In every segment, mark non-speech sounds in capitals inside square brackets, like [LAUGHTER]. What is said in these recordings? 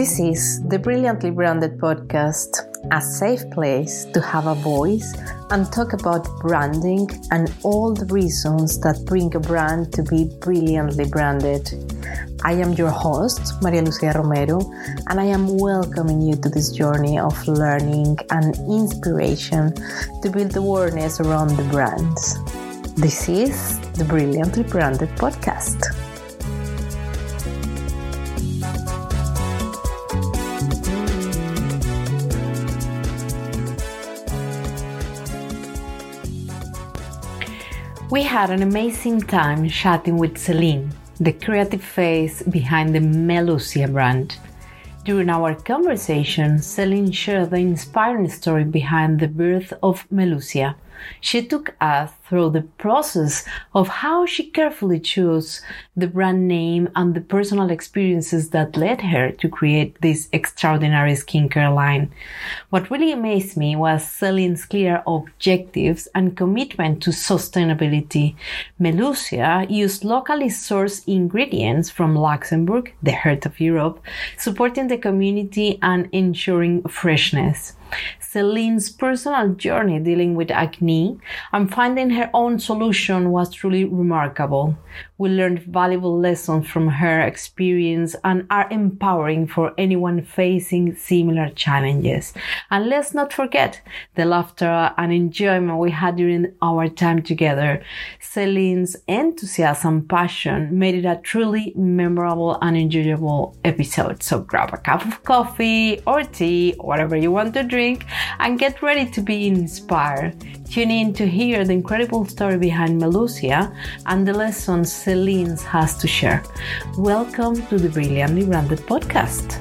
This is the Brilliantly Branded podcast, a safe place to have a voice and talk about branding and all the reasons that bring a brand to be brilliantly branded. I am your host, Maria Lucia Romero, and I am welcoming you to this journey of learning and inspiration to build awareness around the brands. This is the Brilliantly Branded podcast. We had an amazing time chatting with Celine, the creative face behind the Melucia brand. During our conversation, Celine shared the inspiring story behind the birth of Melucia. She took us through the process of how she carefully chose the brand name and the personal experiences that led her to create this extraordinary skincare line. What really amazed me was Celine's clear objectives and commitment to sustainability. Melucia used locally sourced ingredients from Luxembourg, the heart of Europe, supporting the community and ensuring freshness. Celine's personal journey dealing with acne and finding her own solution was truly remarkable. We learned valuable lessons from her experience and are empowering for anyone facing similar challenges. And let's not forget the laughter and enjoyment we had during our time together. Celine's enthusiasm and passion made it a truly memorable and enjoyable episode. So grab a cup of coffee or tea, whatever you want to drink, and get ready to be inspired. Tune in to hear the incredible story behind Melucia and the lessons Celine has to share. Welcome to the Brilliantly Branded podcast.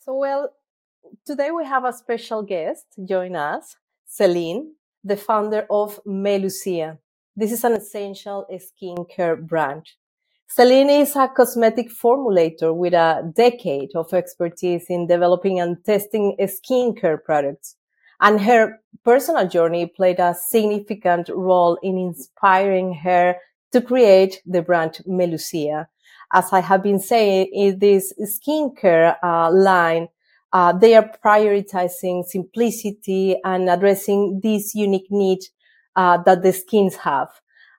So, well, today we have a special guest join us, Celine, the founder of Melucia. This is an essential skincare brand. Celine is a cosmetic formulator with a decade of expertise in developing and testing skincare products. And her personal journey played a significant role in inspiring her to create the brand Melucia. As I have been saying, in this skincare uh, line, uh, they are prioritizing simplicity and addressing this unique need uh, that the skins have.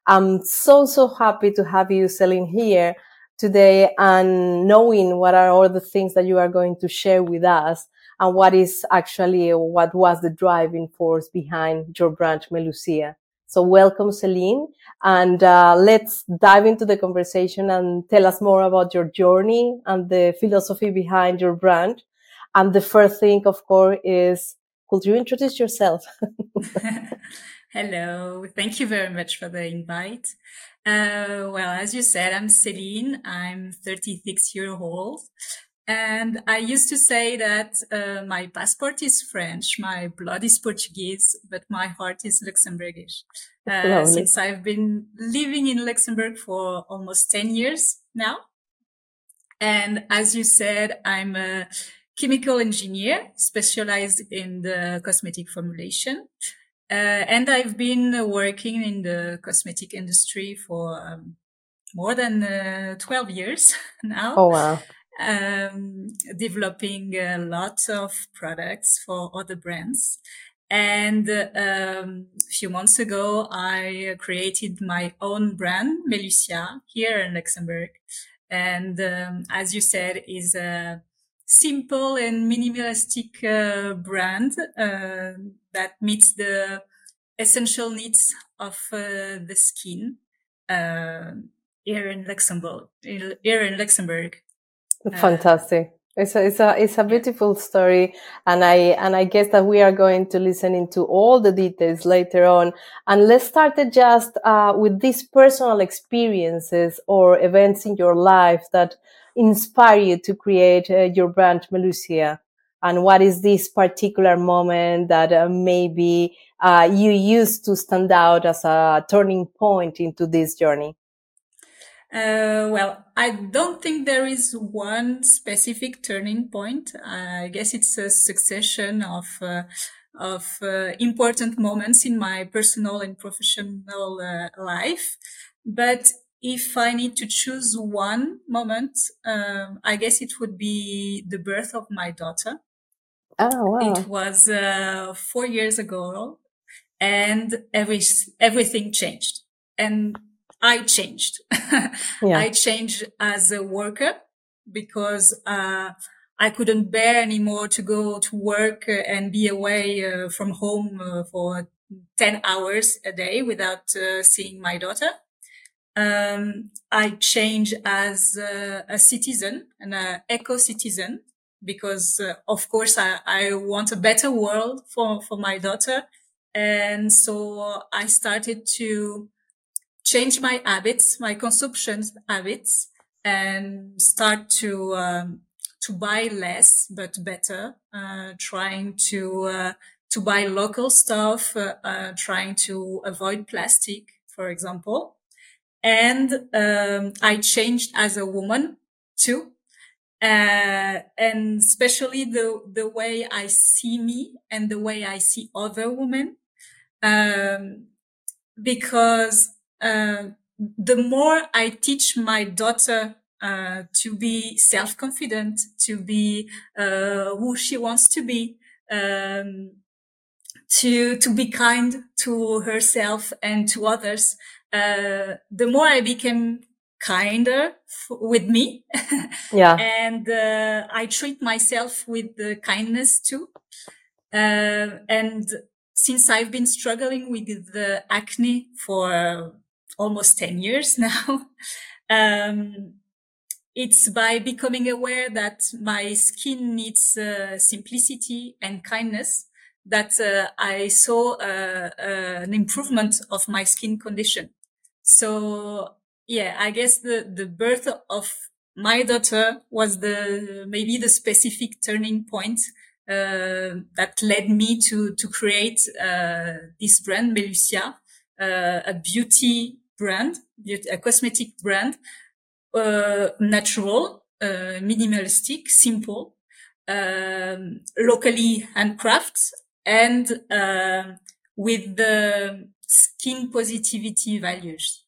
I'm so, so happy to have you, Celine, here today and knowing what are all the things that you are going to share with us and what is actually what was the driving force behind your brand, Melucia. So welcome, Celine, and uh, let's dive into the conversation and tell us more about your journey and the philosophy behind your brand. And the first thing, of course, is could you introduce yourself? [LAUGHS] Hello. Thank you very much for the invite. Uh, well, as you said, I'm Celine. I'm 36 years old. And I used to say that uh, my passport is French, my blood is Portuguese, but my heart is Luxembourgish. Uh, since I've been living in Luxembourg for almost 10 years now. And as you said, I'm a chemical engineer specialized in the cosmetic formulation. Uh, and I've been working in the cosmetic industry for um, more than uh, 12 years [LAUGHS] now. Oh, wow. Um, developing a lot of products for other brands. And um, a few months ago, I created my own brand, Melucia, here in Luxembourg. And um, as you said, is a simple and minimalistic uh, brand uh, that meets the essential needs of uh, the skin uh, here in Luxembourg. Here in Luxembourg. Uh, Fantastic. It's a, it's a, it's a beautiful story. And I, and I guess that we are going to listen into all the details later on. And let's start it just, uh, with these personal experiences or events in your life that inspire you to create uh, your brand Melucia? And what is this particular moment that uh, maybe uh, you used to stand out as a turning point into this journey? Uh, well, I don't think there is one specific turning point. I guess it's a succession of uh, of uh, important moments in my personal and professional life. But if I need to choose one moment, um, I guess it would be the birth of my daughter. Oh, wow. It was uh, four years ago, and every everything changed, and I changed. [LAUGHS] yeah. I changed as a worker because uh, I couldn't bear anymore to go to work and be away uh, from home uh, for 10 hours a day without uh, seeing my daughter. Um, I change as a citizen, and an eco citizen, because uh, of course I, I want a better world for, for my daughter. And so I started to change my habits, my consumption habits and start to, um, to buy less, but better, uh, trying to, uh, to buy local stuff, uh, uh trying to avoid plastic, for example. And, um, I changed as a woman too. Uh, and especially the, the way I see me and the way I see other women. Um, because uh, the more I teach my daughter uh, to be self-confident, to be uh, who she wants to be, um, to to be kind to herself and to others, uh, the more I became kinder f- with me. [LAUGHS] yeah, and uh, I treat myself with the kindness too. Uh, and since I've been struggling with the acne for almost 10 years [LAUGHS] now. um, it's by becoming aware that my skin needs uh, simplicity and kindness that uh, I saw uh, uh an improvement of my skin condition. So yeah, I guess the, the birth of my daughter was the, maybe the specific turning point uh, that led me to to create uh, this brand Melucia, uh, a beauty brand, a cosmetic brand, natural, minimalistic, simple, um, locally handcrafted, and uh, with the skin positivity values.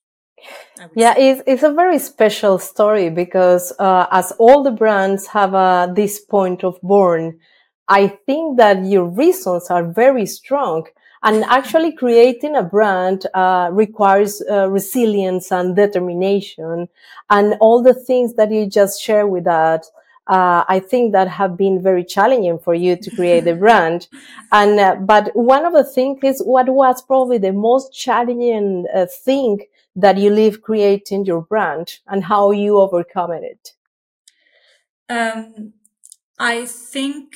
Yeah, it's, it's a very special story because uh, as all the brands have uh, this point of born, I think that your reasons are very strong and actually creating a brand uh, requires uh, resilience and determination and all the things that you just share with us uh, I think that have been very challenging for you to create the brand. [LAUGHS] And, uh, but one of the things is what was probably the most challenging uh, thing that you live creating your brand and how you overcome it? Um, I think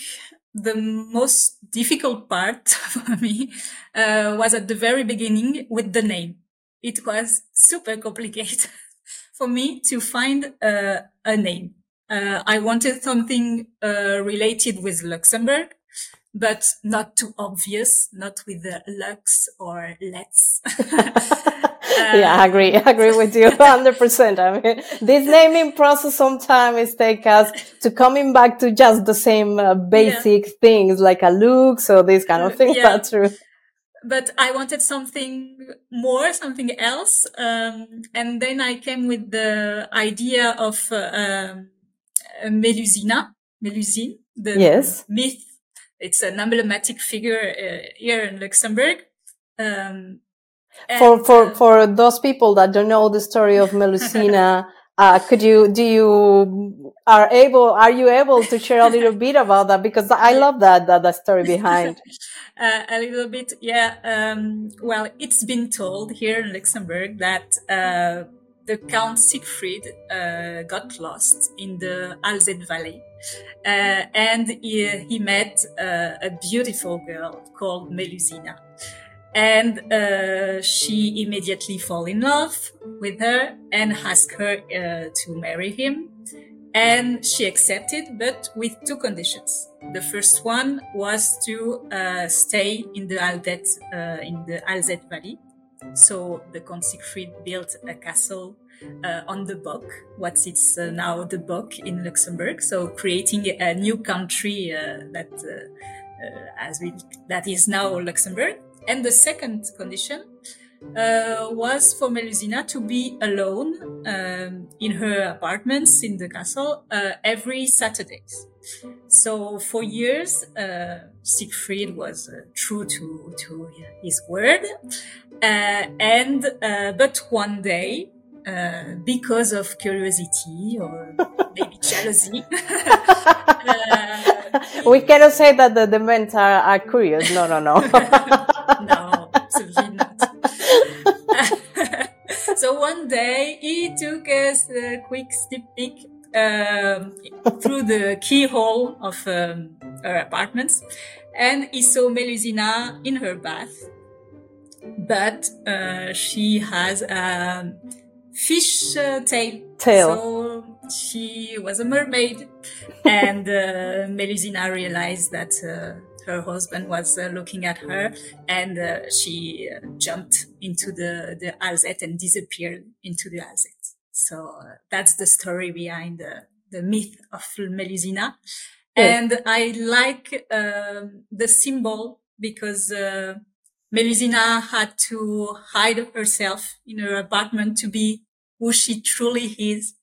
the most difficult part [LAUGHS] for me uh, was at the very beginning with the name. It was super complicated [LAUGHS] for me to find uh, a name. Uh, I wanted something uh, related with Luxembourg, but not too obvious, not with the Lux or Let's. [LAUGHS] yeah, I agree. I agree with you 100%. I mean, this naming process sometimes take us to coming back to just the same uh, basic yeah. things like a look. So these kind of things. [LAUGHS] Yeah. That's true. But I wanted something more, something else. Um, and then I came with the idea of, uh, um, Melusina, Melusine, the yes. myth. It's an emblematic figure uh, here in Luxembourg. Um, for for for those people that don't know the story of Melusina, [LAUGHS] uh, could you do you are able are you able to share a little bit about that because I love that that, that story behind. [LAUGHS] uh, a little bit, yeah. Um, well, it's been told here in Luxembourg that. Uh, the Count Siegfried uh, got lost in the Alzette Valley. Uh, and he, he met uh, a beautiful girl called Melusina. And uh, she immediately fall in love with her and ask her uh, to marry him. And she accepted but with two conditions. The first one was to uh, stay in the Alzette in the Alzette valley. So the Count Siegfried built a castle uh, on the Bock, what's it's uh, now the Bock in Luxembourg. So creating a new country uh, that as we that is now Luxembourg. And the second condition uh, was for Melusina to be alone um, in her apartments in the castle uh, every Saturdays. So for years, uh, Siegfried was uh, true to to his word, uh, and uh, but one day, because of curiosity or [LAUGHS] maybe jealousy. [LAUGHS] we cannot say that the, the men are, are curious. No, no, no. [LAUGHS] no, absolutely not. so one day he took us a quick sneak peek um, through the keyhole of um, her apartments, and he saw Melusina in her bath. But uh, she has a fish uh, tail. Tail. So she was a mermaid, [LAUGHS] and uh, Melusina realized that uh, her husband was uh, looking at her, and uh, she uh, jumped into the the alzette and disappeared into the alzette. So uh, that's the story behind the the myth of Melusina, yes. and I like um, the symbol because. Melusina had to hide herself in her apartment to be who she truly is.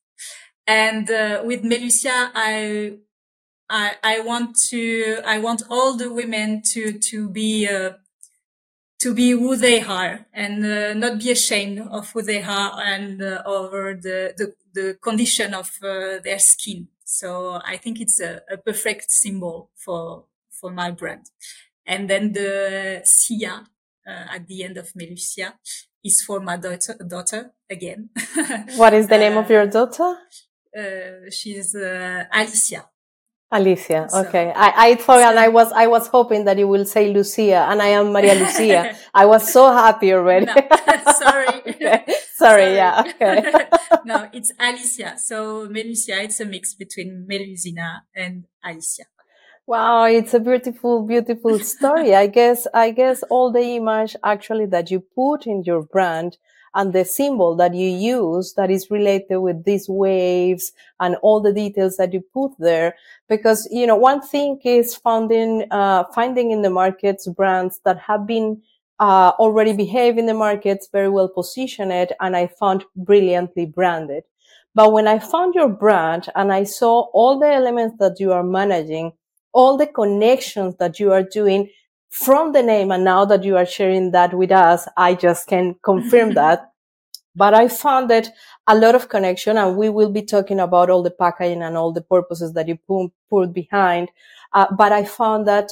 And uh, with Melucia, I I, I want to, I want all the women to, to be, uh, to be who they are and uh, not be ashamed of who they are and uh, over the, the, the condition of uh, their skin. So I think it's a, a, perfect symbol for, for my brand. And then the Sia Uh, at the end of Melucia is for my daughter, daughter again. [LAUGHS] what is the name of uh, your daughter? Uh, she's uh, Alicia. Alicia. Okay. I, I thought, and I was, I was hoping that you will say Lucia, and I am Maria Lucia. [LAUGHS] I was so happy already. No, [LAUGHS] sorry. okay. sorry. Sorry. Yeah. Okay. no, it's Alicia. So Melucia, it's a mix between Melusina and Alicia. Wow, it's a beautiful, beautiful story. I guess, I guess all the image actually that you put in your brand and the symbol that you use that is related with these waves and all the details that you put there. Because, you know, one thing is finding, uh, finding in the markets brands that have been uh, already behave in the markets very well positioned and I found brilliantly branded. But when I found your brand and I saw all the elements that you are managing, all the connections that you are doing, from the name. And now that you are sharing that with us, I just can confirm [LAUGHS] that. But I found that a lot of connection and we will be talking about all the packaging and all the purposes that you put, put behind. Uh, but I found that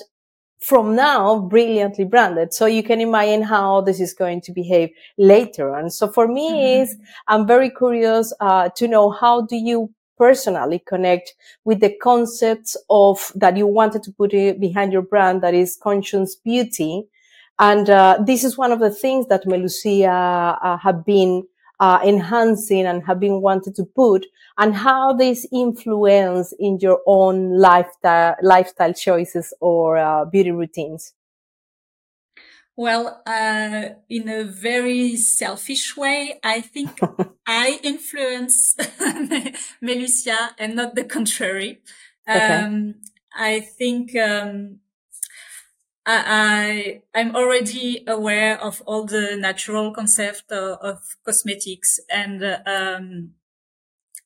from now brilliantly branded. So you can imagine how this is going to behave later. And so for me mm-hmm. is, I'm very curious, uh, to know how do you personally connect with the concepts of that you wanted to put behind your brand that is conscious beauty. And uh, this is one of the things that Melucia uh, have been uh, enhancing and have been wanted to put and how this influence in your own lifestyle, lifestyle choices or uh, beauty routines. Well, uh, in a very selfish way, I think [LAUGHS] I influence [LAUGHS] Melucia and not the contrary. Okay. Um, I think, um, I, I, am already aware of all the natural concept of, of cosmetics and, um,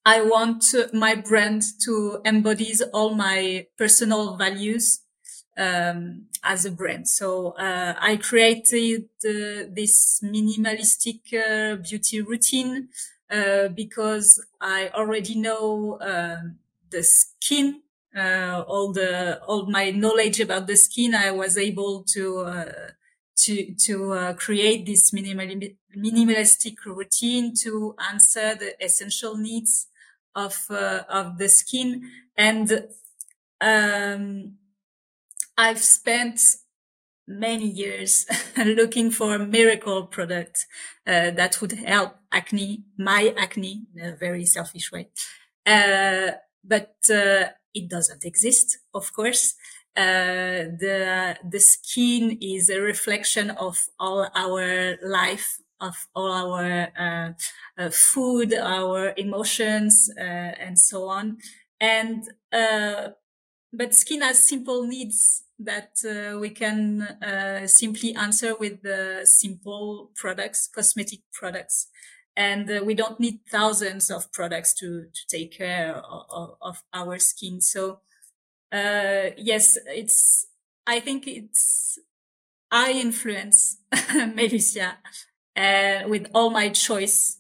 I want my brand to embody all my personal values um, as a brand. So uh, I created uh, this minimalistic uh, beauty routine uh, because I already know um, the skin. Uh, all the all my knowledge about the skin, I was able to uh, to to create this minimal, minimalistic routine to answer the essential needs of of the skin and um, I've spent many years [LAUGHS] looking for a miracle product uh, that would help acne, my acne, in a very selfish way. Uh, but uh, it doesn't exist, of course. Uh, the the skin is a reflection of all our life of all our uh, uh, food, our emotions, and so on. And uh, but skin has simple needs that uh, we can uh, simply answer with the simple products, cosmetic products. And uh, we don't need thousands of products to, to take care of, of our skin. So, uh, yes, it's, I think it's, I influence [LAUGHS] and uh, with all my choice,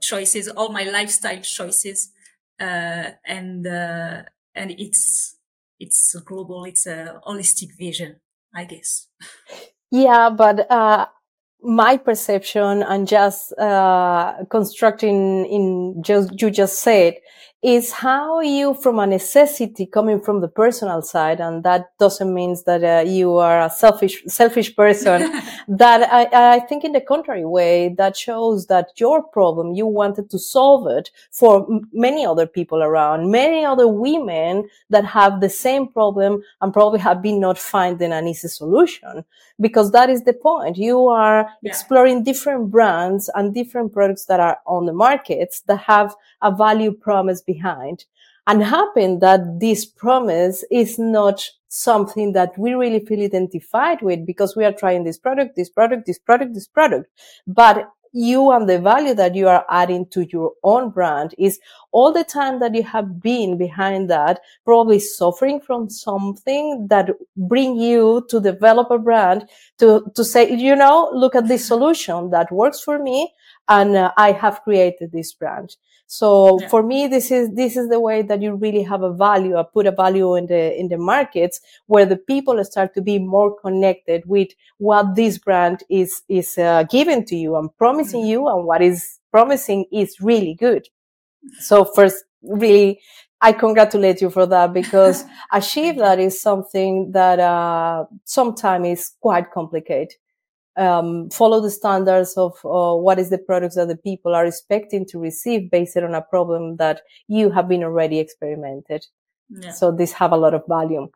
choices, all my lifestyle choices. Uh, and, and it's, it's global, it's a holistic vision, I guess. Yeah, but uh, my perception and just uh, constructing in just you just said is how you from a necessity coming from the personal side and that doesn't mean that uh, you are a selfish selfish person [LAUGHS] that I, I think in the contrary way that shows that your problem you wanted to solve it for many other people around many other women that have the same problem and probably have been not finding an easy solution because that is the point you are yeah. exploring different brands and different products that are on the markets that have a value promise behind and happen that this promise is not something that we really feel identified with because we are trying this product, this product, this product, this product. But you and the value that you are adding to your own brand is all the time that you have been behind that, probably suffering from something that bring you to develop a brand to, to say, you know, look at this solution that works for me. And uh, I have created this brand. So yeah. for me, this is, this is the way that you really have a value, I put a value in the, in the markets where the people start to be more connected with what this brand is, is uh, giving to you and promising mm-hmm. you and what is promising is really good. So first, really, I congratulate you for that because [LAUGHS] achieve that is something that, uh, sometimes is quite complicated um, follow the standards of uh, what is the products that the people are expecting to receive based on a problem that you have been already experimented. Yeah. So these have a lot of value.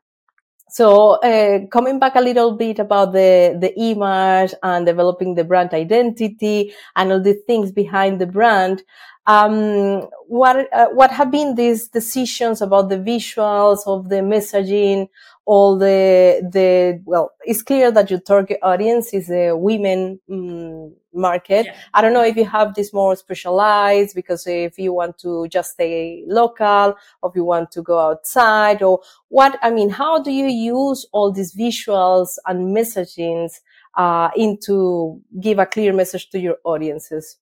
So uh, coming back a little bit about the the image and developing the brand identity and all the things behind the brand, um, what uh, what have been these decisions about the visuals of the messaging all the the well it's clear that your target audience is a women um, market yeah. i don't know if you have this more specialized because if you want to just stay local or if you want to go outside or what i mean how do you use all these visuals and messagings uh, into give a clear message to your audiences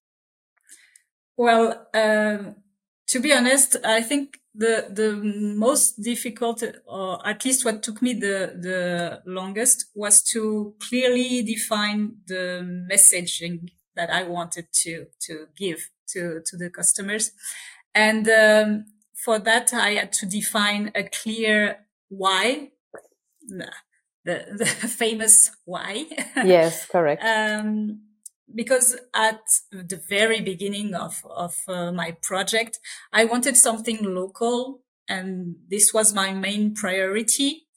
well um, to be honest i think the the most difficult, or at least what took me the the longest, was to clearly define the messaging that I wanted to to give to to the customers, and um, for that I had to define a clear why, the the [LAUGHS] famous why. Yes, correct. [LAUGHS] um, because at the very beginning of, of uh, my project, I wanted something local and this was my main priority.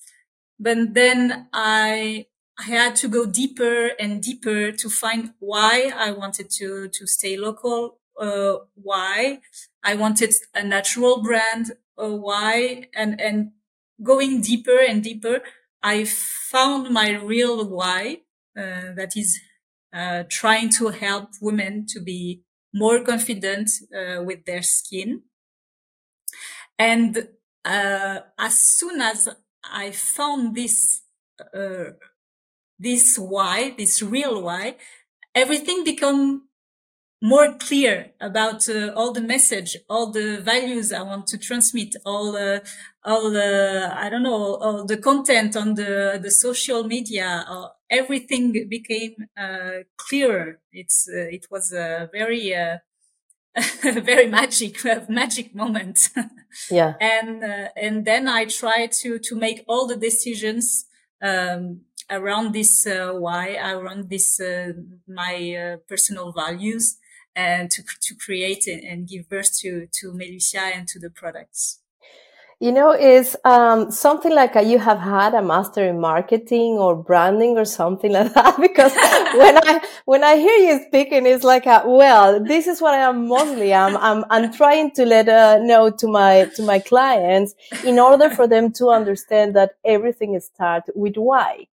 But then I, I had to go deeper and deeper to find why I wanted to, to stay local, uh, why I wanted a natural brand, uh, why and, and going deeper and deeper, I found my real why, uh, that is uh, trying to help women to be more confident uh, with their skin. And uh, as soon as I found this, uh, this why, this real why, everything become more clear about uh, all the message, all the values I want to transmit, all uh, all the I don't know, all the content on the the social media. Uh, everything became uh, clearer. It's uh, it was a very uh, [LAUGHS] very magic [LAUGHS] magic moment. [LAUGHS] yeah, and and then I tried to to make all the decisions. Um, around this why around this my personal values and to, to create and give birth to, to Melucia and to the products. you know, is um, something like a, you have had a master in marketing or branding or something [LAUGHS] like that. Because [LAUGHS] when I when I hear you speaking, it's like, a, well, this is what I am mostly. I'm I'm I'm trying to let uh, know to my to my clients in order for them to understand that everything starts with why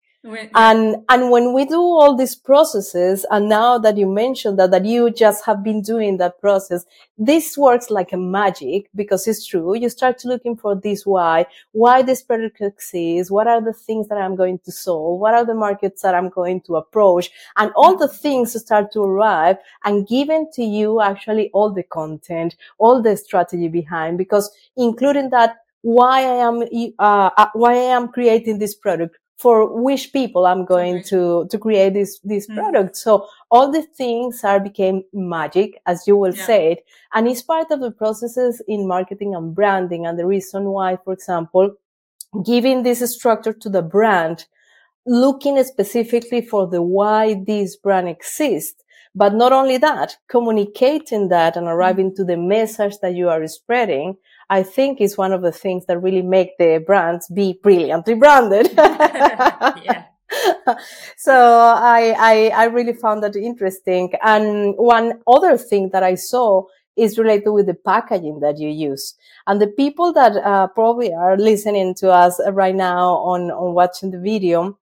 and and when we do all these processes and now that you mentioned that that you just have been doing that process this works like a magic because it's true. You start to looking for this why why this product exists what are the things that i'm going to solve what are the markets that i'm going to approach and all the things start to arrive and given to you actually all the content all the strategy behind because including that why I am uh, uh why I am creating this product for which people I'm going to, to create this, this mm. product. So all the things are became magic, as you will yeah. say it. And it's part of the processes in marketing and branding. And the reason why, for example, giving this structure to the brand, looking specifically for the why this brand exists. But not only that, communicating that and arriving mm. to the message that you are spreading I think is one of the things that really make the brands be brilliantly branded. [LAUGHS] [LAUGHS] so I, I, I really found that interesting. And one other thing that I saw is related with the packaging that you use. And the people that uh, probably are listening to us right now on, on watching the video,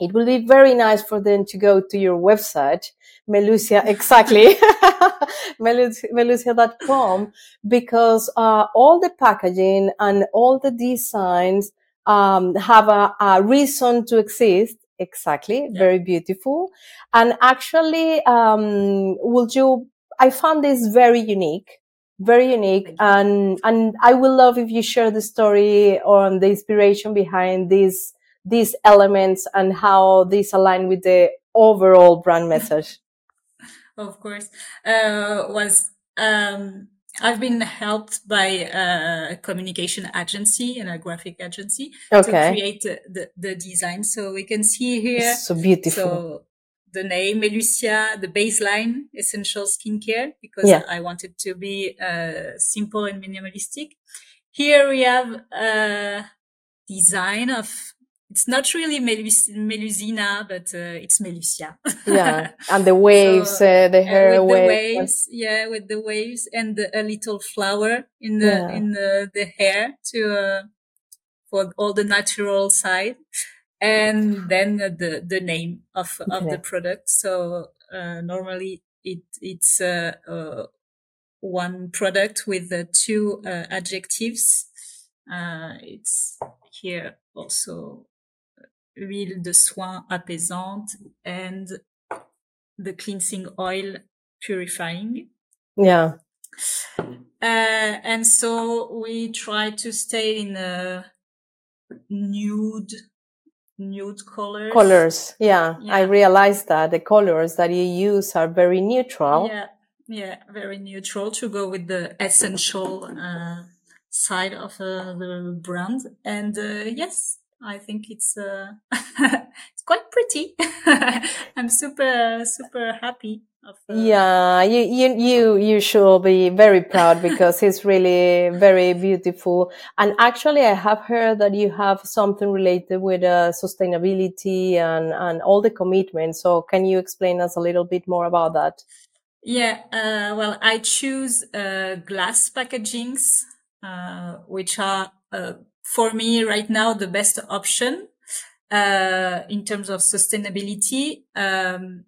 it will be very nice for them to go to your website, Melucia, exactly, [LAUGHS] melucia.com, because uh, all the packaging and all the designs um, have a, a, reason to exist. Exactly, yeah. very beautiful. And actually, um, would you? I found this very unique very unique and and I would love if you share the story on the inspiration behind this these elements and how these align with the overall brand message? Of course, uh, was um, I've been helped by a communication agency and a graphic agency okay. to create the, the, design. So we can see here. It's so beautiful. So the name Melucia, the baseline essential skincare, because yeah. I wanted to be uh, simple and minimalistic. Here we have a design of it's not really Melus- Melusina, but uh, it's Melucia. yeah, [LAUGHS] and the waves, so, uh, the hair uh, with the waves, yeah, with the waves and the, a little flower in the yeah. in the, the hair to uh, for all the natural side, and then the the name of of the product. So uh, normally it it's uh, one product with the two adjectives. it's here also huile de soin apaisante and the cleansing oil purifying. Yeah. Uh, and so we try to stay in a nude, nude colors. Colors. Yeah. yeah. I realized that the colors that you use are very neutral. Yeah. Yeah. Very neutral to go with the essential, uh, side of uh, the brand. And, uh, yes, I think it's uh, [LAUGHS] it's quite pretty. [LAUGHS] I'm super super happy. Of, uh, yeah, you you you you should be very proud because it's really very beautiful. And actually, I have heard that you have something related with uh, sustainability and and all the commitments. So, can you explain us a little bit more about that? Yeah, uh, well, I choose uh, glass packagings, uh, which are uh, for me right now the best option uh, in terms of sustainability. Um,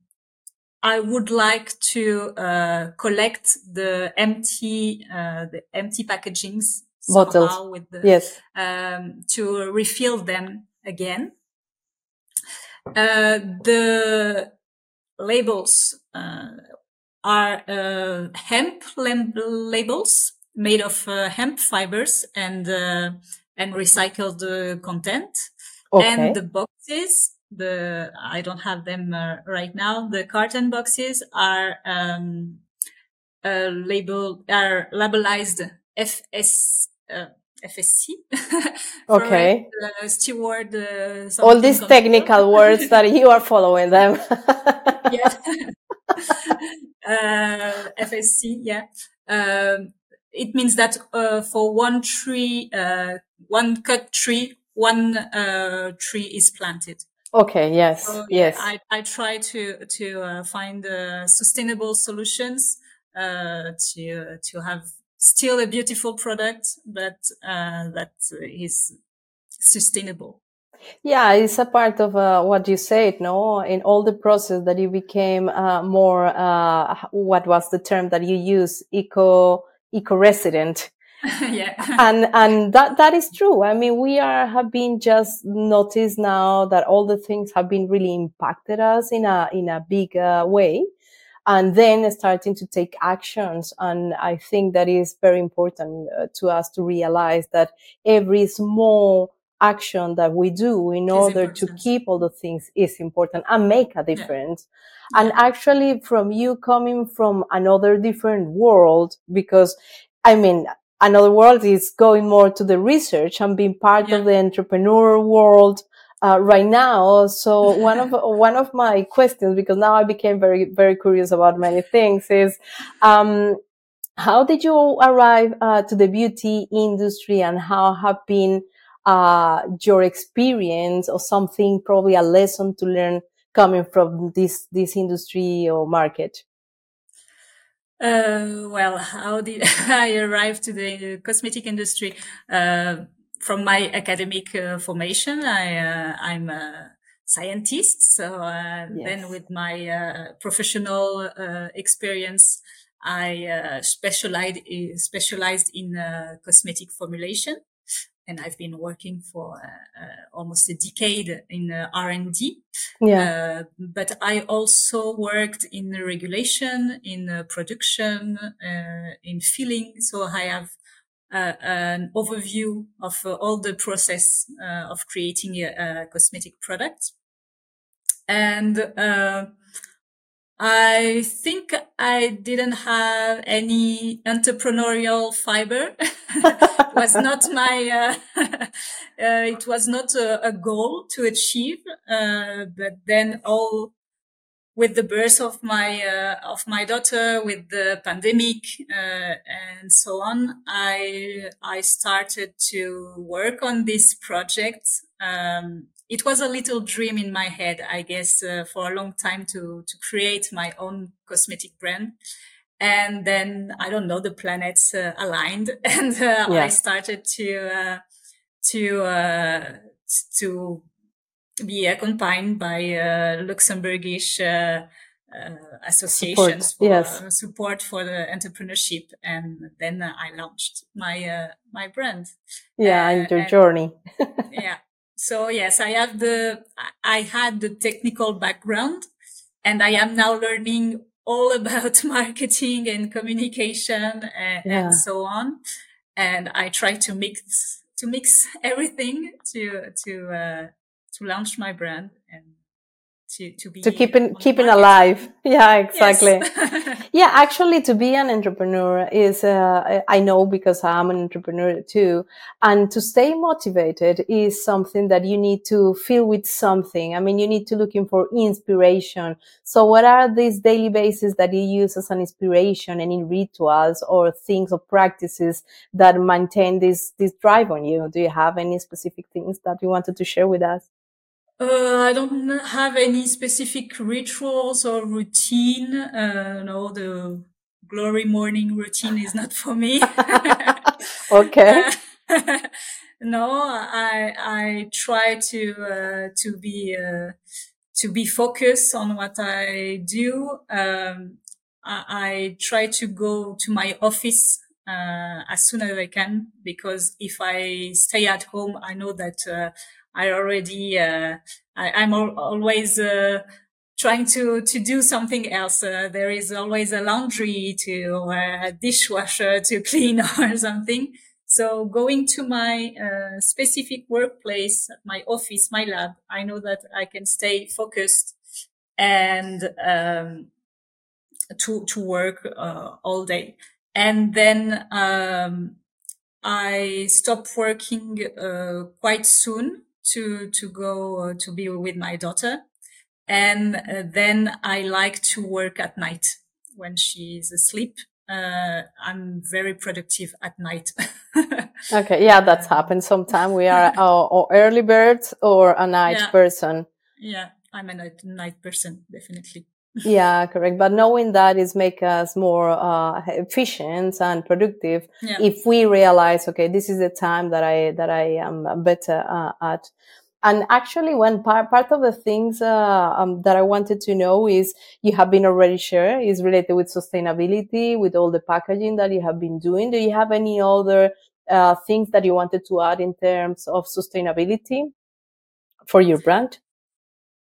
I would like to uh, collect the empty uh, the empty packagings bottles with the, yes um, to refill them again. Uh, the labels uh, are uh, hemp labels made of hemp fibers and and recycle the content. Okay. And the boxes, the I don't have them uh, right now. The carton boxes are um, uh, labeled are labelized FS. Uh, FSC. [LAUGHS] okay. Uh, steward. Uh, All these control. technical words [LAUGHS] that you are following them. yeah. [LAUGHS] uh, FSC. Yeah. Um, it means that uh, for one tree uh, one cut tree, one uh, tree is planted. Okay. Yes. So, yes. I, I try to to uh, find uh, sustainable solutions uh, to to have still a beautiful product, but uh, that is sustainable. Yeah, it's a part of uh, what you said, no? In all the process that you became uh, more, uh, what was the term that you use? Eco, eco-resident. [LAUGHS] yeah. and, and that, that is true. I mean, we are, have been just noticed now that all the things have been really impacted us in a, in a big uh, way. And then starting to take actions. And I think that is very important uh, to us to realize that every small action that we do in order to keep all the things is important and make a difference. Yeah. And actually from you coming from another different world, because I mean, another world is going more to the research and being part yeah. of the entrepreneur world. Uh, right now. So [LAUGHS] one of, one of my questions, because now I became very, very curious about many things is, um, how did you arrive uh, to the beauty industry and how have been uh, your experience or something, probably a lesson to learn coming from this, this industry or market? Uh, well, how did [LAUGHS] I arrive to the cosmetic industry? Uh, from my academic uh, formation, I, uh, I'm a scientist. So, uh, yes. then with my uh, professional experience, I specialized, specialized in cosmetic formulation and I've been working for uh, uh, almost a decade in uh, R&D. Yeah. Uh, but I also worked in regulation, in uh, production, uh, in filling. So I have an overview of all the process of creating a, a, cosmetic product. And I think I didn't have any entrepreneurial fiber. [LAUGHS] it was not my, uh, [LAUGHS] uh, it was not a, a goal to achieve. Uh, but then all with the birth of my, uh, of my daughter, with the pandemic, uh, and so on, I, I started to work on this project. Um, it was a little dream in my head, I guess, uh, for a long time to, to create my own cosmetic brand. And then I don't know, the planets uh, aligned [LAUGHS] and uh, yeah. I started to, uh, to, uh, to be accompanied by uh, Luxembourgish, associations support, for yes. support for the entrepreneurship. And then I launched my, my brand. Yeah. and your and, journey. [LAUGHS] yeah so yes, I have the, I had the technical background and I am now learning all [LAUGHS] about marketing and communication and, yeah. and so on. And I try to mix, to mix [LAUGHS] everything to, to, uh, to launch my brand and to, to be to keep it keeping alive. [LAUGHS] Yeah exactly. Yes. [LAUGHS] yeah actually to be an entrepreneur is uh, i know because i'm an entrepreneur too. And to stay motivated is something that you need to feel with something. I mean you need to looking for inspiration. So what are these daily bases that you use as an inspiration any rituals or things or practices that maintain this this drive on you? Do you have any specific things that you wanted to share with us uh, I don't have any specific rituals or routine. Uh, no, the glory morning routine is not for me. [LAUGHS] okay. [LAUGHS] Uh, [LAUGHS] no, I I try to uh, to be uh, to be focused on what I do. Um, I, I, try to go to my office uh, as soon as I can because if I stay at home, I know that I already, uh, I, am al- always, uh, trying to, to do something else. Uh, there is always a laundry to, uh, a dishwasher to [LAUGHS] clean or something. So going to my, uh, specific workplace, my office, my lab, I know that I can stay focused and, um, to, to work, uh, all day. And then, um, I stop working uh, quite soon to to go uh, to be with my daughter, and uh, then I like to work at night when she is asleep. uh, I'm very productive at night. [LAUGHS] okay, yeah, that's happened. Sometimes we are [LAUGHS] or early birds or a night Yeah. person. yeah, I'm a night, night person, definitely. Yeah, correct. But knowing that is make us more uh, efficient and productive Yeah. if we realize, okay, this is the time that I that I am better uh, at. And actually, one part part of the things uh, um, that I wanted to know is you have been already shared is related with sustainability, with all the packaging that you have been doing. Do you have any other uh, things that you wanted to add in terms of sustainability for your brand?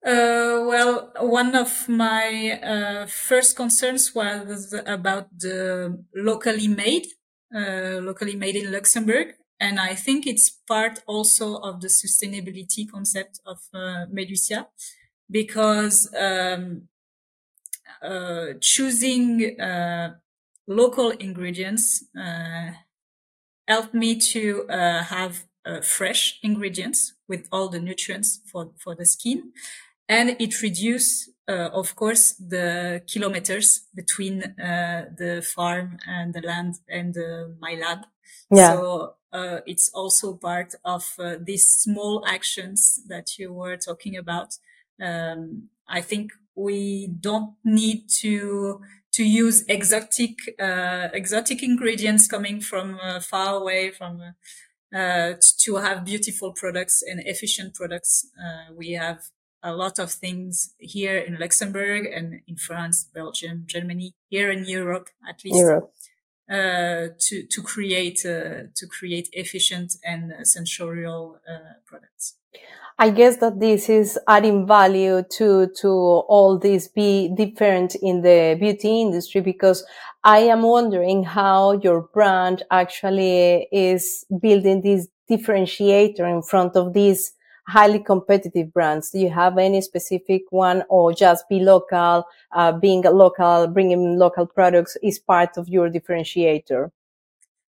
Uh, well, one of my uh, first concerns was about the locally made, uh, locally made in Luxembourg. And I think it's part also of the sustainability concept of uh, Melucia because um, uh, choosing uh, local ingredients uh, helped me to have fresh ingredients with all the nutrients for, for the skin and it reduced, uh, of course, the kilometers between uh, the farm and the land and uh, my lab. Yeah. So uh, it's also part of uh, these small actions that you were talking about. Um, I think we don't need to to use exotic uh, exotic ingredients coming from uh, far away from. Uh, to have beautiful products and efficient products, uh, we have a lot of things here in Luxembourg and in France, Belgium, Germany, here in Europe at least, Europe. uh, to to create uh, to create efficient and sensorial uh, products. I guess that this is adding value to, to all this be different in the beauty industry because I am wondering how your brand actually is building this differentiator in front of these highly competitive brands. Do you have any specific one or just be local, uh, being a local, bringing local products is part of your differentiator?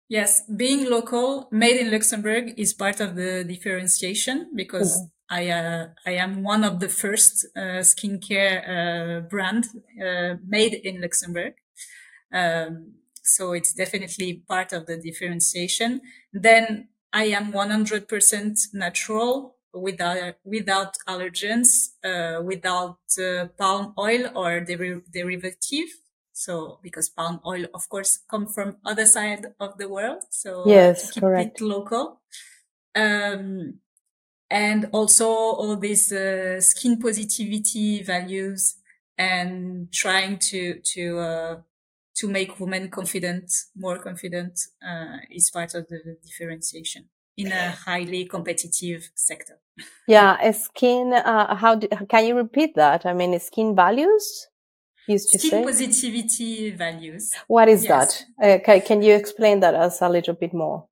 Yes, being local, made in Luxembourg is part of the differentiation because Mhm. I uh, I am one of the first uh, skincare uh, brand uh, made in Luxembourg. Um, so it's definitely part of the differentiation. Then I am 100% natural without without allergens, uh, without uh, palm oil or deri- derivative. So because palm oil, of course, come from other side of the world. So Yes, keep correct. it local. Um, and also all these uh, skin positivity values and trying to to uh, to make women confident, more confident, uh, is part of the differentiation in a highly competitive sector. Yeah, a skin, uh, how do, can you repeat that? I mean, skin values? Used to Skin say? positivity values. What is Yes. that? Uh, can, can you explain that us a little bit more?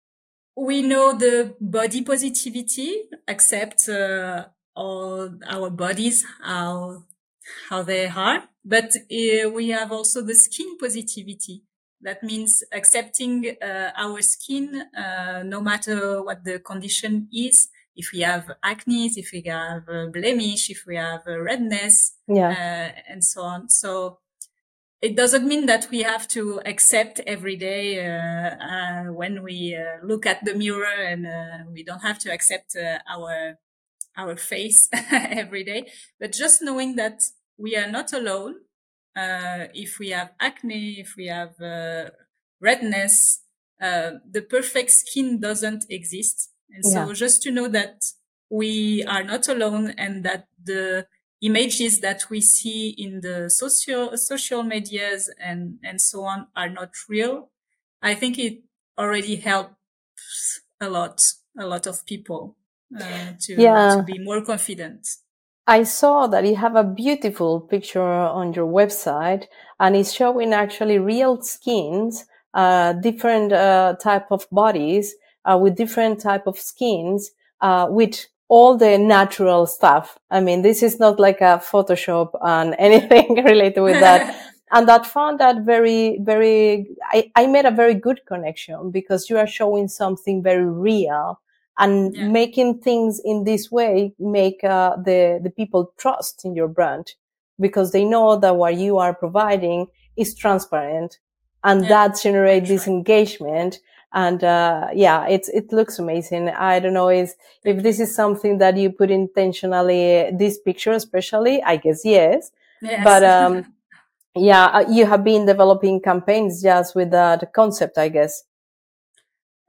We know the body positivity, accept uh, all our bodies, how how they are, but uh, we have also the skin positivity. That means accepting uh, our skin, uh, no matter what the condition is. If we have acne, if we have blemish, if we have redness, Yeah. uh, and so on. So it doesn't mean that we have to accept every day uh, uh, when we uh, look at the mirror, and uh, we don't have to accept uh, our our face [LAUGHS] every day. But just knowing that we are not alone. Uh, if we have acne, if we have uh, redness, uh, the perfect skin doesn't exist. And so Yeah. just to know that we are not alone and that the images that we see in the social social medias and and so on are not real i think it already helps a lot a lot of people uh, to Yeah. to be more confident I saw that you have a beautiful picture on your website and it's showing actually real skins, uh, different, uh, type of bodies, uh, with different type of skins, uh, with all the natural stuff. I mean, this is not like a Photoshop and [LAUGHS] anything related with that. [LAUGHS] and that found that very, very, I, I made a very good connection because you are showing something very real and Yeah. making things in this way make uh, the, the people trust in your brand because they know that what you are providing is transparent and yeah, that generates this engagement. And uh, yeah it's it looks amazing. I don't know is if this is something that you put intentionally this picture especially i guess yes, yes. but um [LAUGHS] yeah uh, you have been developing campaigns just with that concept i guess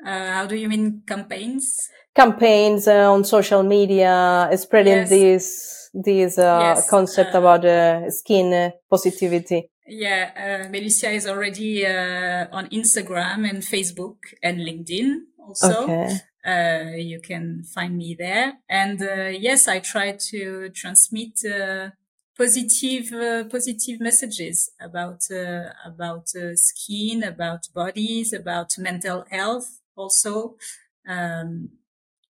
uh, how do you mean campaigns campaigns uh, on social media spreading yes. this this uh, yes. concept uh, about uh, skin positivity yeah, uh, Melucia is already uh, on Instagram and Facebook and LinkedIn also. Okay. Uh, you can find me there. And uh, yes, I try to transmit uh, positive, uh, positive messages about about skin, about bodies, about mental health also. Um,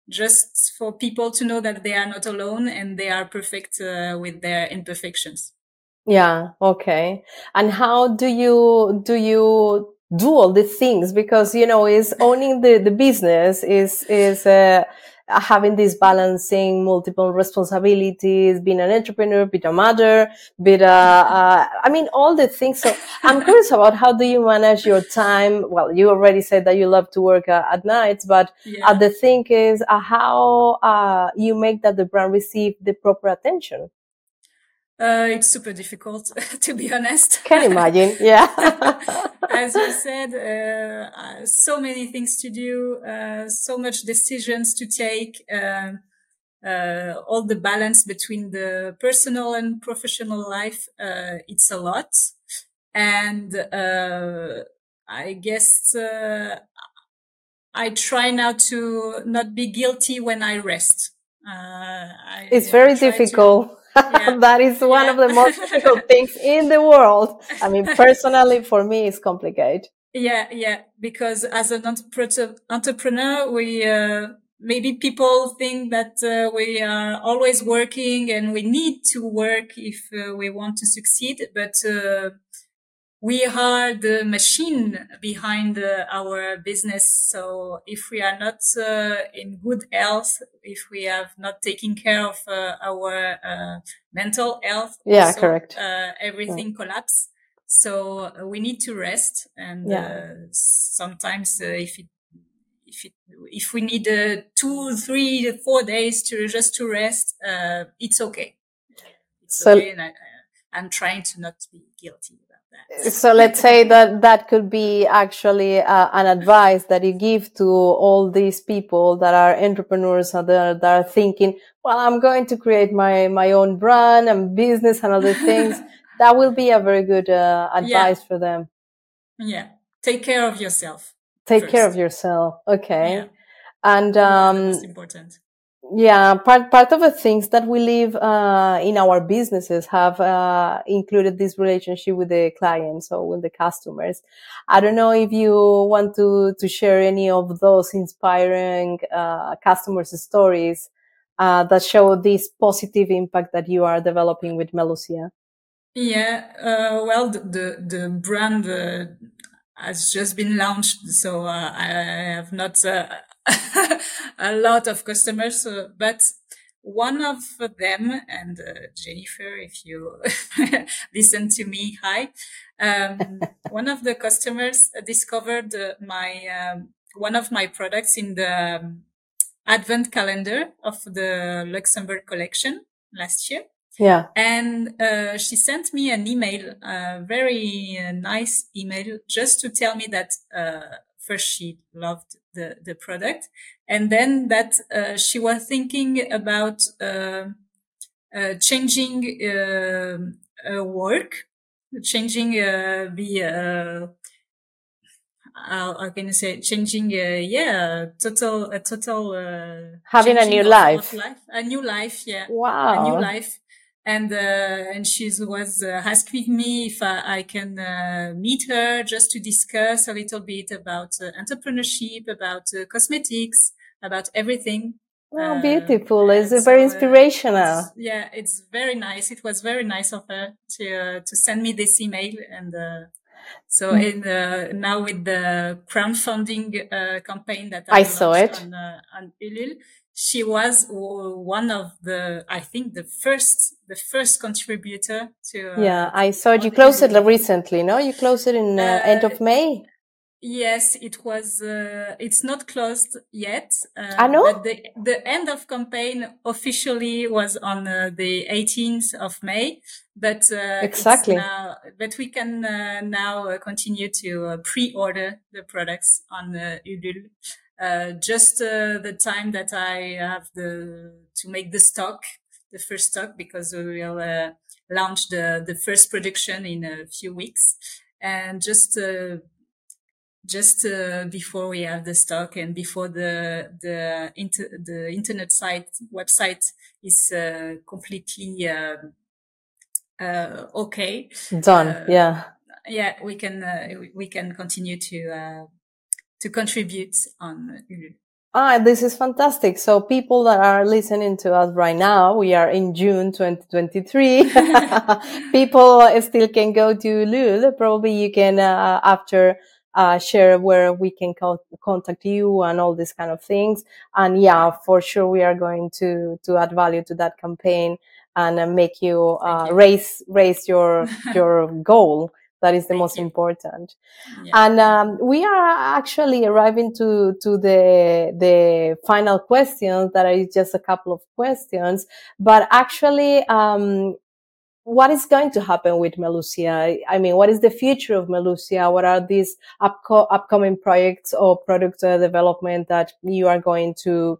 just for people to know that they are not alone and they are perfect with their imperfections. Yeah. Okay. And how do you, do you do all these things? Because, you know, is [LAUGHS] owning the, the business is, is, uh, having this balancing multiple responsibilities, being an entrepreneur, being a mother, being a, uh, I mean, all the things. So I'm curious about how do you manage your time? Well, you already said that you love to work uh, at nights, but yeah. uh, the thing is uh, how uh, you make that the brand receive the proper attention. Uh, it's super difficult, [LAUGHS] to be honest. Can imagine, [LAUGHS] yeah. As you said, uh, uh, so many things to do, uh, so much decisions to take, uh, uh, all the balance between the personal and professional life. it's a lot. And, I guess, I try now to not be guilty when I rest. I, it's very difficult. To, yeah. [LAUGHS] that is one yeah. of the most difficult [LAUGHS] things in the world. I mean, personally, for me, it's complicated. Yeah, yeah, because as an entrepreneur, we uh, maybe people think that uh, we are always working and we need to work if uh, we want to succeed, but uh, we are the machine behind uh, our business. So if we are not uh, in good health, if we have not taken care of uh, our uh, mental health, yeah, also, correct, uh, everything yeah. collapse. So uh, we need to rest, and yeah. sometimes if it if it, if we need two, three, four days to just to rest, it's okay. It's so, okay, and I, I'm trying to not be guilty so let's say that that could be actually uh, an advice that you give to all these people that are entrepreneurs that are, that are thinking well i'm going to create my my own brand and business and other things [LAUGHS] that will be a very good uh, advice yeah. for them yeah take care of yourself take first. care of yourself okay yeah. and um important yeah part part of the things that we live uh, in our businesses have uh, included this relationship with the clients or with the customers. I don't know if you want to to share any of those inspiring uh, customers stories uh, that show this positive impact that you are developing with Melucia. Yeah uh, well the the, brand uh, has just been launched so i have not [LAUGHS] a lot of customers, uh, but one of them, and uh, Jennifer, if you [LAUGHS] listen to me, hi. Um, [LAUGHS] one of the customers discovered uh, my um, one of my products in the um, advent calendar of the Luxembourg collection last year. Yeah. And uh, she sent me an email, a very uh, nice email, just to tell me that uh, first she loved the, the product and then that uh, she was thinking about uh, uh, changing uh, work changing uh, the uh, how can I say changing? Uh, yeah, total, a total. Uh, Having a new life. life. a new life. Yeah. Wow. A new life and uh, and she was uh, asking me if I, I can uh, meet her just to discuss a little bit about uh, entrepreneurship, about uh, cosmetics, about everything. Oh, beautiful! it's very uh, inspirational. It's, yeah, it's very nice. It was very nice of her to to send me this email and So mm. in the, now with the crowdfunding uh, campaign that I, I saw it on, uh, on Ulule, she was one of the, I think the first, the first contributor to. Uh, yeah, I saw it. You closed it recently, no? You closed it in uh, end of May. Yes, it was. Uh, it's not closed yet. Uh, I know. But the the end of campaign officially was on uh, the 18th of May. But uh, exactly. Now, but we can uh, now uh, continue to pre-order the products on uh, Ulule. just the time that I have the to make the stock, the first stock, because we will launch the the first production in a few weeks, and just just uh, before we have the stock and before the the inter- the internet site website is uh, completely uh, uh okay done uh, yeah yeah we can uh, we can continue to to contribute on Ulule. Ah, this is fantastic. So people that are listening to us right now, we are in June 2023. [LAUGHS] [LAUGHS] people still can go to Ulule. Probably you can, uh, after uh, share where we can co- contact you and all these kind of things. And yeah, for sure, we are going to to add value to that campaign and uh, make you, uh, you. raise raise your [LAUGHS] your goal. That is the Thank most you. important. Yeah. And um, we are actually arriving to to the the final questions. That are just a couple of questions, but actually. Um, what is going to happen with Melucia? I mean, what is the future of Melucia? What are these upco- upcoming projects or product uh, development that you are going to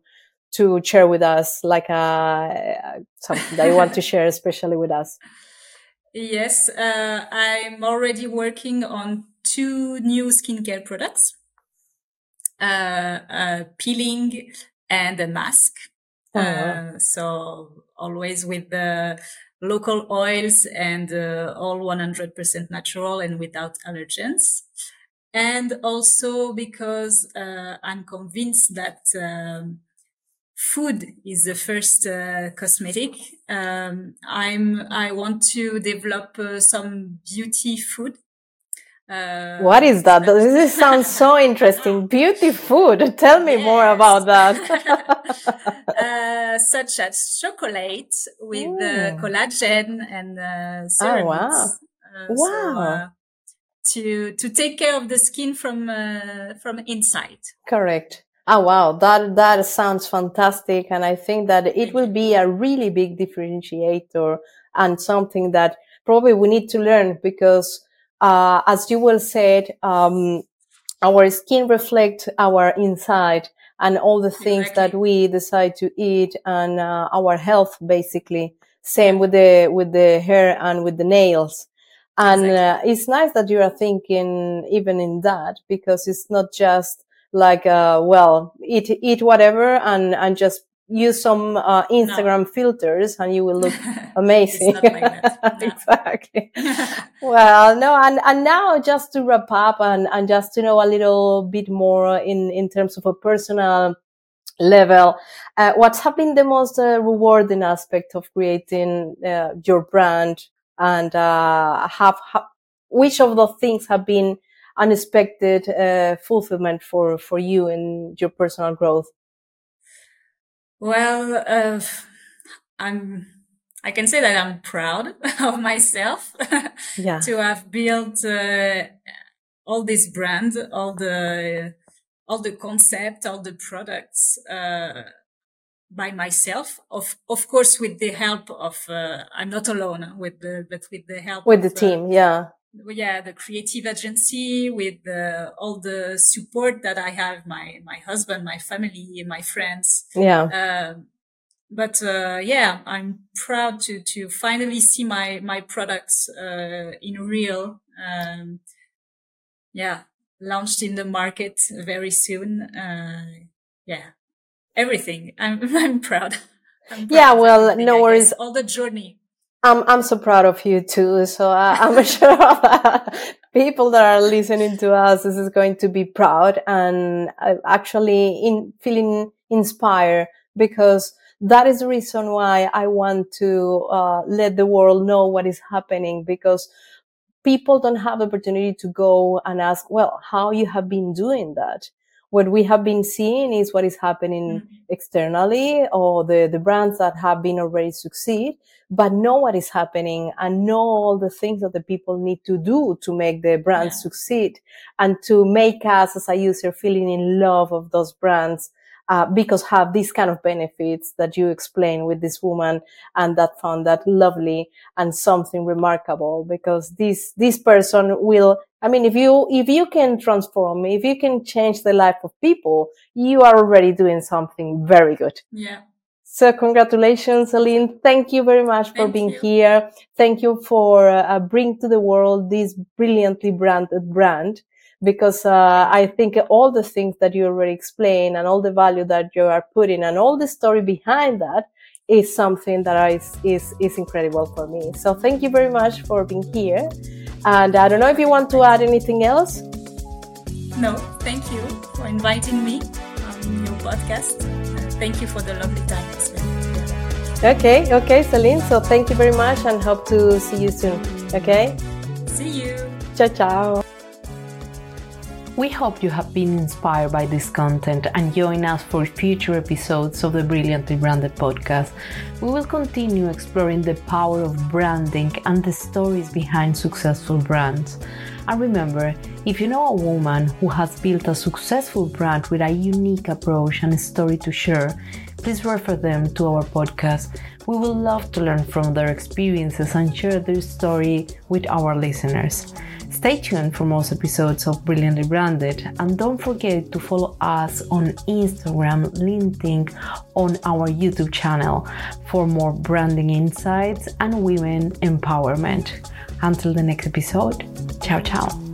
to share with us, like uh, something that you want to share, especially with us? [LAUGHS] Yes, uh, I'm already working on two new skincare products, uh, peeling and a mask. Wow. Uh, so always with the local oils and uh, all 100% natural and without allergens. And also because uh, I'm convinced that um, food is the first uh, cosmetic. Um, I'm I want to develop uh, some beauty food uh, what is that? [LAUGHS] This sounds so interesting. Beauty food. Tell me yes. more about that. [LAUGHS] uh, such as chocolate with uh, collagen and uh. Oh, wow. Uh, wow. So, uh, to to take care of the skin from uh, from inside. Correct. Oh wow, that that sounds fantastic, and I think that it will be a really big differentiator and something that probably we need to learn because uh, as you well said, um, our skin reflects our inside and all the things exactly. that we decide to eat and uh, our health basically same with the with the hair and with the nails and exactly. uh, it's nice that you are thinking even in that because it's not just like uh, well eat eat whatever and and just use some uh, Instagram no. filters and you will look [LAUGHS] amazing. [LAUGHS] exactly. [LAUGHS] well, no, and, and now just to wrap up and, and just to know a little bit more in, in terms of a personal level, uh, what's have been the most uh, rewarding aspect of creating uh, your brand and uh, have, have, which of the things have been unexpected uh, fulfillment for, for you in your personal growth? Well, uh, I'm. I can say that I'm proud [LAUGHS] of myself [LAUGHS] yeah. to have built uh, all this brand, all the all the concept, all the products uh, by myself. Of of course, with the help of uh, I'm not alone with the but with the help with the uh, team. Yeah, yeah, the creative agency with the, all the support that I have, my, my husband, my family, my friends. Yeah. Uh, but, uh, yeah, I'm proud to, to finally see my, my products, uh, in real, um, yeah, launched in the market very soon. Uh, yeah, everything. I'm, [LAUGHS] I'm proud. I'm proud yeah, well, no worries. All the journey. I'm I'm so proud of you too. So [LAUGHS] uh, I'm sure people that are listening to us this is going to be proud and uh, actually in feeling inspired because that is the reason why I want to uh, let the world know what is happening because people don't have the opportunity to go and ask, well, how you have been doing that. What we have been seeing is what is happening mm-hmm. externally or the, the brands that have been already succeed, but know what is happening and know all the things that the people need to do to make the brand yeah. succeed and to make us as a user feeling in love of those brands uh, because have these kind of benefits that you explain with this woman and that found that lovely and something remarkable because this, this person will, I mean, if you, if you can transform, if you can change the life of people, you are already doing something very good. Yeah. So congratulations, Aline. Thank you very much for Thank being you. here. Thank you for uh, bring to the world this brilliantly branded brand because uh, I think all the things that you already explained and all the value that you are putting and all the story behind that is something that is, is, is incredible for me. So thank you very much for being here. And I don't know if you want to add anything else. No, thank you for inviting me on your podcast. Thank you for the lovely time Okay, okay, Celine. So thank you very much and hope to see you soon. Okay? See you. Ciao, ciao. We hope you have been inspired by this content and join us for future episodes of the Brilliantly Branded podcast. We will continue exploring the power of branding and the stories behind successful brands. And remember, if you know a woman who has built a successful brand with a unique approach and a story to share, please refer them to our podcast. We would love to learn from their experiences and share their story with our listeners. Stay tuned for more episodes of Brilliantly Branded and don't forget to follow us on Instagram, LinkedIn, on our YouTube channel for more branding insights and women empowerment. Until the next episode, ciao ciao.